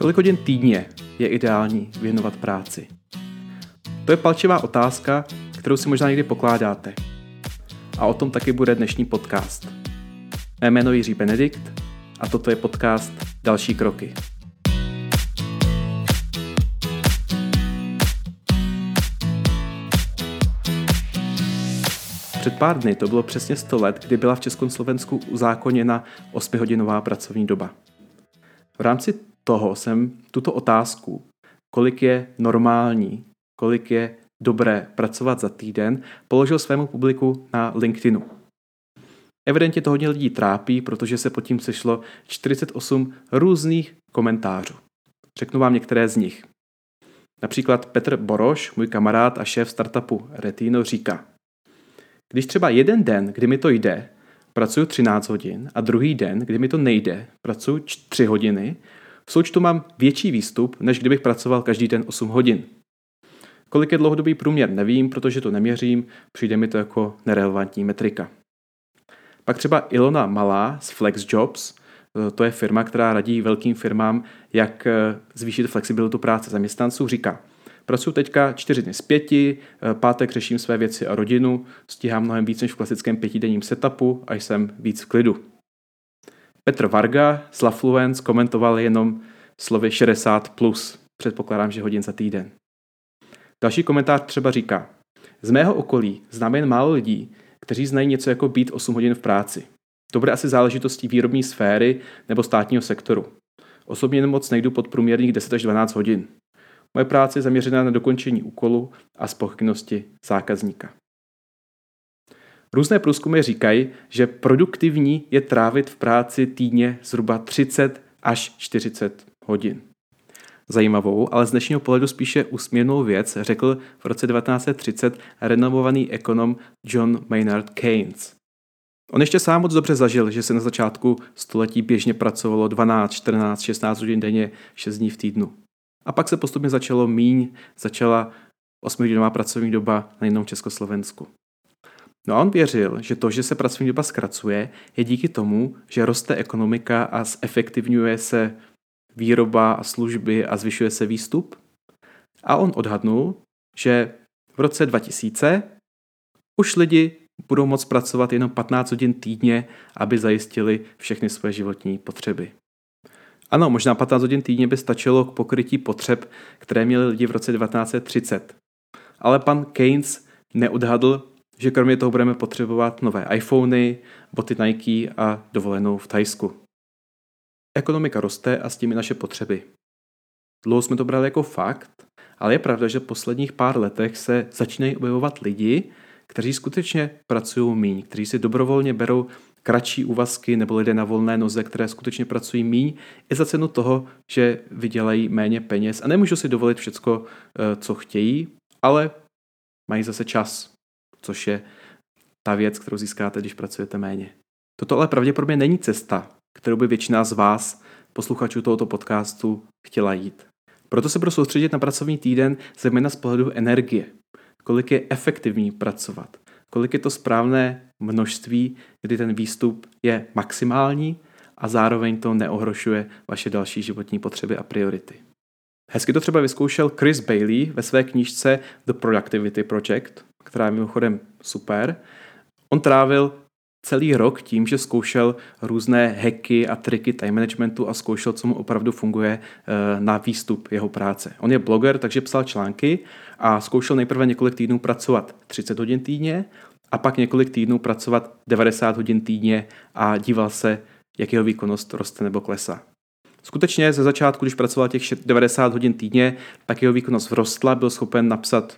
Kolik hodin týdně je ideální věnovat práci? To je palčivá otázka, kterou si možná někdy pokládáte. A o tom taky bude dnešní podcast. Mé jméno Jiří Benedikt a toto je podcast Další kroky. Před pár dny to bylo přesně 100 let, kdy byla v Československu uzákoněna 8-hodinová pracovní doba. V rámci toho jsem tuto otázku, kolik je normální, kolik je dobré pracovat za týden, položil svému publiku na LinkedInu. Evidentně to hodně lidí trápí, protože se pod tím sešlo 48 různých komentářů. Řeknu vám některé z nich. Například Petr Boroš, můj kamarád a šéf startupu Retino, říká Když třeba jeden den, kdy mi to jde, pracuji 13 hodin a druhý den, kdy mi to nejde, pracuji 3 hodiny, v součtu mám větší výstup, než kdybych pracoval každý den 8 hodin. Kolik je dlouhodobý průměr, nevím, protože to neměřím, přijde mi to jako nerelevantní metrika. Pak třeba Ilona Malá z FlexJobs, eh, to je firma, která radí velkým firmám, jak eh, zvýšit flexibilitu práce zaměstnanců, říká, pracuji teďka čtyři dny z pěti, eh, pátek řeším své věci a rodinu, stíhám mnohem víc než v klasickém pětidenním setupu a jsem víc v klidu. Petr Varga z Lafluence komentoval jenom slovy 60 plus. Předpokládám, že hodin za týden. Další komentář třeba říká, z mého okolí znám jen málo lidí, kteří znají něco jako být 8 hodin v práci. To bude asi záležitostí výrobní sféry nebo státního sektoru. Osobně moc nejdu pod průměrných 10 až 12 hodin. Moje práce je zaměřená na dokončení úkolu a spokojenosti zákazníka. Různé průzkumy říkají, že produktivní je trávit v práci týdně zhruba 30 až 40 hodin. Zajímavou, ale z dnešního pohledu spíše úsměvnou věc řekl v roce 1930 renomovaný ekonom John Maynard Keynes. On ještě sám moc dobře zažil, že se na začátku století běžně pracovalo 12, 14, 16 hodin denně, 6 dní v týdnu. A pak se postupně začalo míň, začala 8-hodinová pracovní doba na jednom Československu. No a on věřil, že to, že se pracovní doba zkracuje, je díky tomu, že roste ekonomika a zefektivňuje se výroba a služby a zvyšuje se výstup. A on odhadnul, že v roce 2000 už lidi budou moct pracovat jenom 15 hodin týdně, aby zajistili všechny své životní potřeby. Ano, možná 15 hodin týdně by stačilo k pokrytí potřeb, které měli lidi v roce 1930. Ale pan Keynes neodhadl, že kromě toho budeme potřebovat nové iPhony, boty Nike a dovolenou v Thajsku. Ekonomika roste a s tím i naše potřeby. Dlouho jsme to brali jako fakt, ale je pravda, že v posledních pár letech se začínají objevovat lidi, kteří skutečně pracují míň, kteří si dobrovolně berou kratší úvazky nebo lidé na volné noze, které skutečně pracují míň, i za cenu toho, že vydělají méně peněz a nemůžou si dovolit všecko, eh, co chtějí, ale mají zase čas, což je ta věc, kterou získáte, když pracujete méně. Toto ale pravděpodobně není cesta, kterou by většina z vás, posluchačů tohoto podcastu, chtěla jít. Proto se budu soustředit na pracovní týden zejména z pohledu energie. Kolik je efektivní pracovat. Kolik je to správné množství, kdy ten výstup je maximální a zároveň to neohrošuje vaše další životní potřeby a priority. Hezky to třeba vyzkoušel Chris Bailey ve své knížce The Productivity Project, která je mimochodem super. On trávil celý rok tím, že zkoušel různé hacky a triky time managementu a zkoušel, co mu opravdu funguje eh, na výstup jeho práce. On je bloger, takže psal články a zkoušel nejprve několik týdnů pracovat 30 hodin týdně a pak několik týdnů pracovat 90 hodin týdně a díval se, jak jeho výkonnost roste nebo klesá. Skutečně ze začátku, když pracoval těch 90 hodin týdně, tak jeho výkonnost vrostla, byl schopen napsat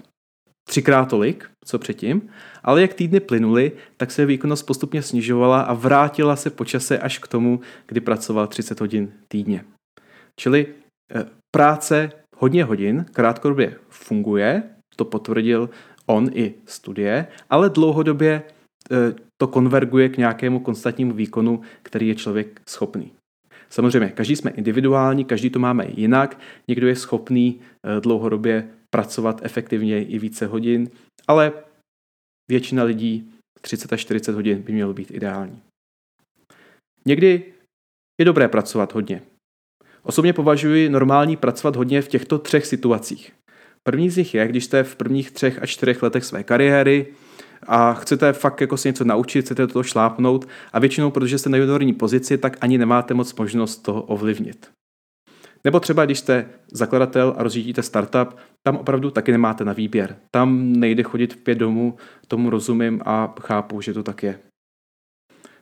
třikrát tolik, co předtím, ale jak týdny plynuly, tak se výkonnost postupně snižovala a vrátila se po čase až k tomu, kdy pracoval 30 hodin týdně. Čili eh, práce hodně hodin krátkodobě funguje, to potvrdil on i studie, ale dlouhodobě eh, to konverguje k nějakému konstantnímu výkonu, který je člověk schopný. Samozřejmě, každý jsme individuální, každý to máme jinak, někdo je schopný eh, dlouhodobě pracovat efektivně i více hodin, ale většina lidí 30 až 40 hodin by mělo být ideální. Někdy je dobré pracovat hodně. Osobně považuji normální pracovat hodně v těchto třech situacích. První z nich je, když jste v prvních třech a čtyřech letech své kariéry a chcete fakt jako si něco naučit, chcete to šlápnout a většinou, protože jste na juniorní pozici, tak ani nemáte moc možnost toho ovlivnit. Nebo třeba, když jste zakladatel a rozjíždíte startup, tam opravdu taky nemáte na výběr. Tam nejde chodit v pět domů, tomu rozumím a chápu, že to tak je.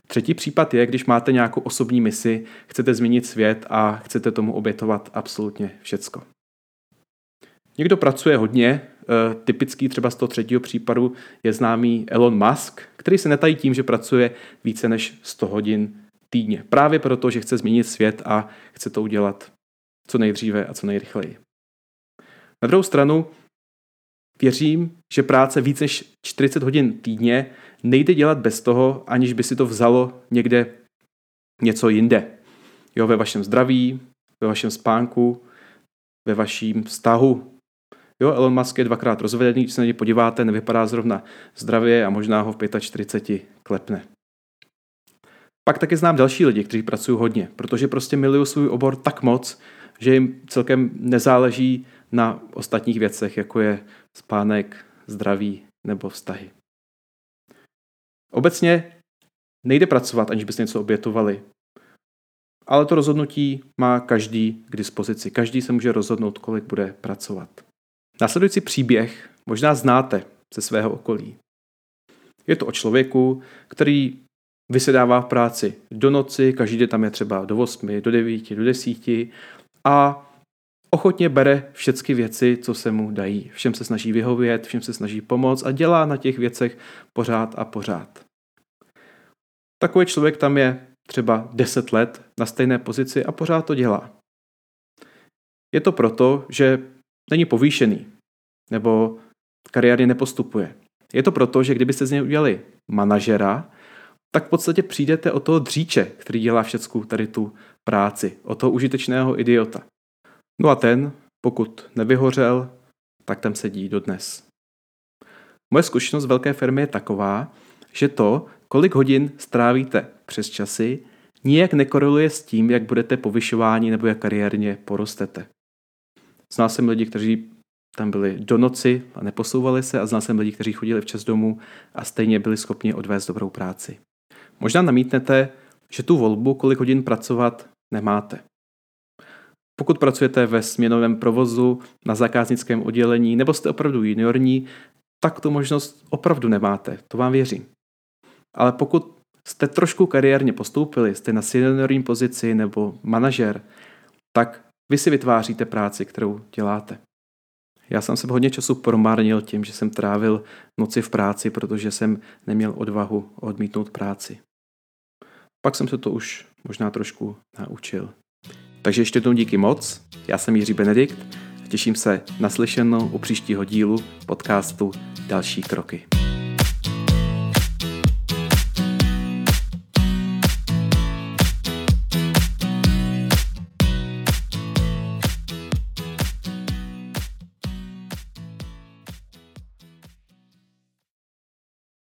Třetí případ je, když máte nějakou osobní misi, chcete změnit svět a chcete tomu obětovat absolutně všecko. Někdo pracuje hodně, eh, typický třeba z toho třetího případu je známý Elon Musk, který se netají tím, že pracuje více než 100 hodin týdně. Právě proto, že chce změnit svět a chce to udělat co nejdříve a co nejrychleji. Na druhou stranu věřím, že práce více než 40 hodin týdně nejde dělat bez toho, aniž by si to vzalo někde něco jinde. Jo, ve vašem zdraví, ve vašem spánku, ve vaším vztahu. Jo, Elon Musk je dvakrát rozvedený, když se na něj podíváte, nevypadá zrovna zdravě a možná ho v 45 klepne. Pak taky znám další lidi, kteří pracují hodně, protože prostě milují svůj obor tak moc, že jim celkem nezáleží na ostatních věcech, jako je spánek, zdraví nebo vztahy. Obecně nejde pracovat, aniž byste něco obětovali. Ale to rozhodnutí má každý k dispozici. Každý se může rozhodnout, kolik bude pracovat. Následující příběh možná znáte ze svého okolí. Je to o člověku, který vysedává v práci do noci, každý den tam je třeba do 8, do 9, do 10 a ochotně bere všechny věci, co se mu dají. Všem se snaží vyhovět, všem se snaží pomoct a dělá na těch věcech pořád a pořád. Takový člověk tam je třeba 10 let na stejné pozici a pořád to dělá. Je to proto, že není povýšený nebo kariérně nepostupuje. Je to proto, že kdybyste z něj udělali manažera, tak v podstatě přijdete o toho dříče, který dělá všeckou tady tu práci, o toho užitečného idiota. No a ten, pokud nevyhořel, tak tam sedí dodnes. Moje zkušenost velké firmy je taková, že to, kolik hodin strávíte přes časy, nijak nekoreluje s tím, jak budete povyšováni nebo jak kariérně porostete. Znal jsem lidi, kteří tam byli do noci a neposouvali se a znal jsem lidi, kteří chodili včas domů a stejně byli schopni odvést dobrou práci. Možná namítnete, že tu volbu, kolik hodin pracovat, nemáte. Pokud pracujete ve směnovém provozu, na zákaznickém oddělení nebo jste opravdu juniorní, tak tu možnost opravdu nemáte, to vám věřím. Ale pokud jste trošku kariérně postoupili, jste na seniorní pozici nebo manažer, tak vy si vytváříte práci, kterou děláte. Já jsem se hodně času promárnil tím, že jsem trávil noci v práci, protože jsem neměl odvahu odmítnout práci. Pak jsem se to už možná trošku naučil. Takže ještě jednou díky moc, já jsem Jiří Benedikt a těším se na slyšenou u příštího dílu podcastu Další kroky.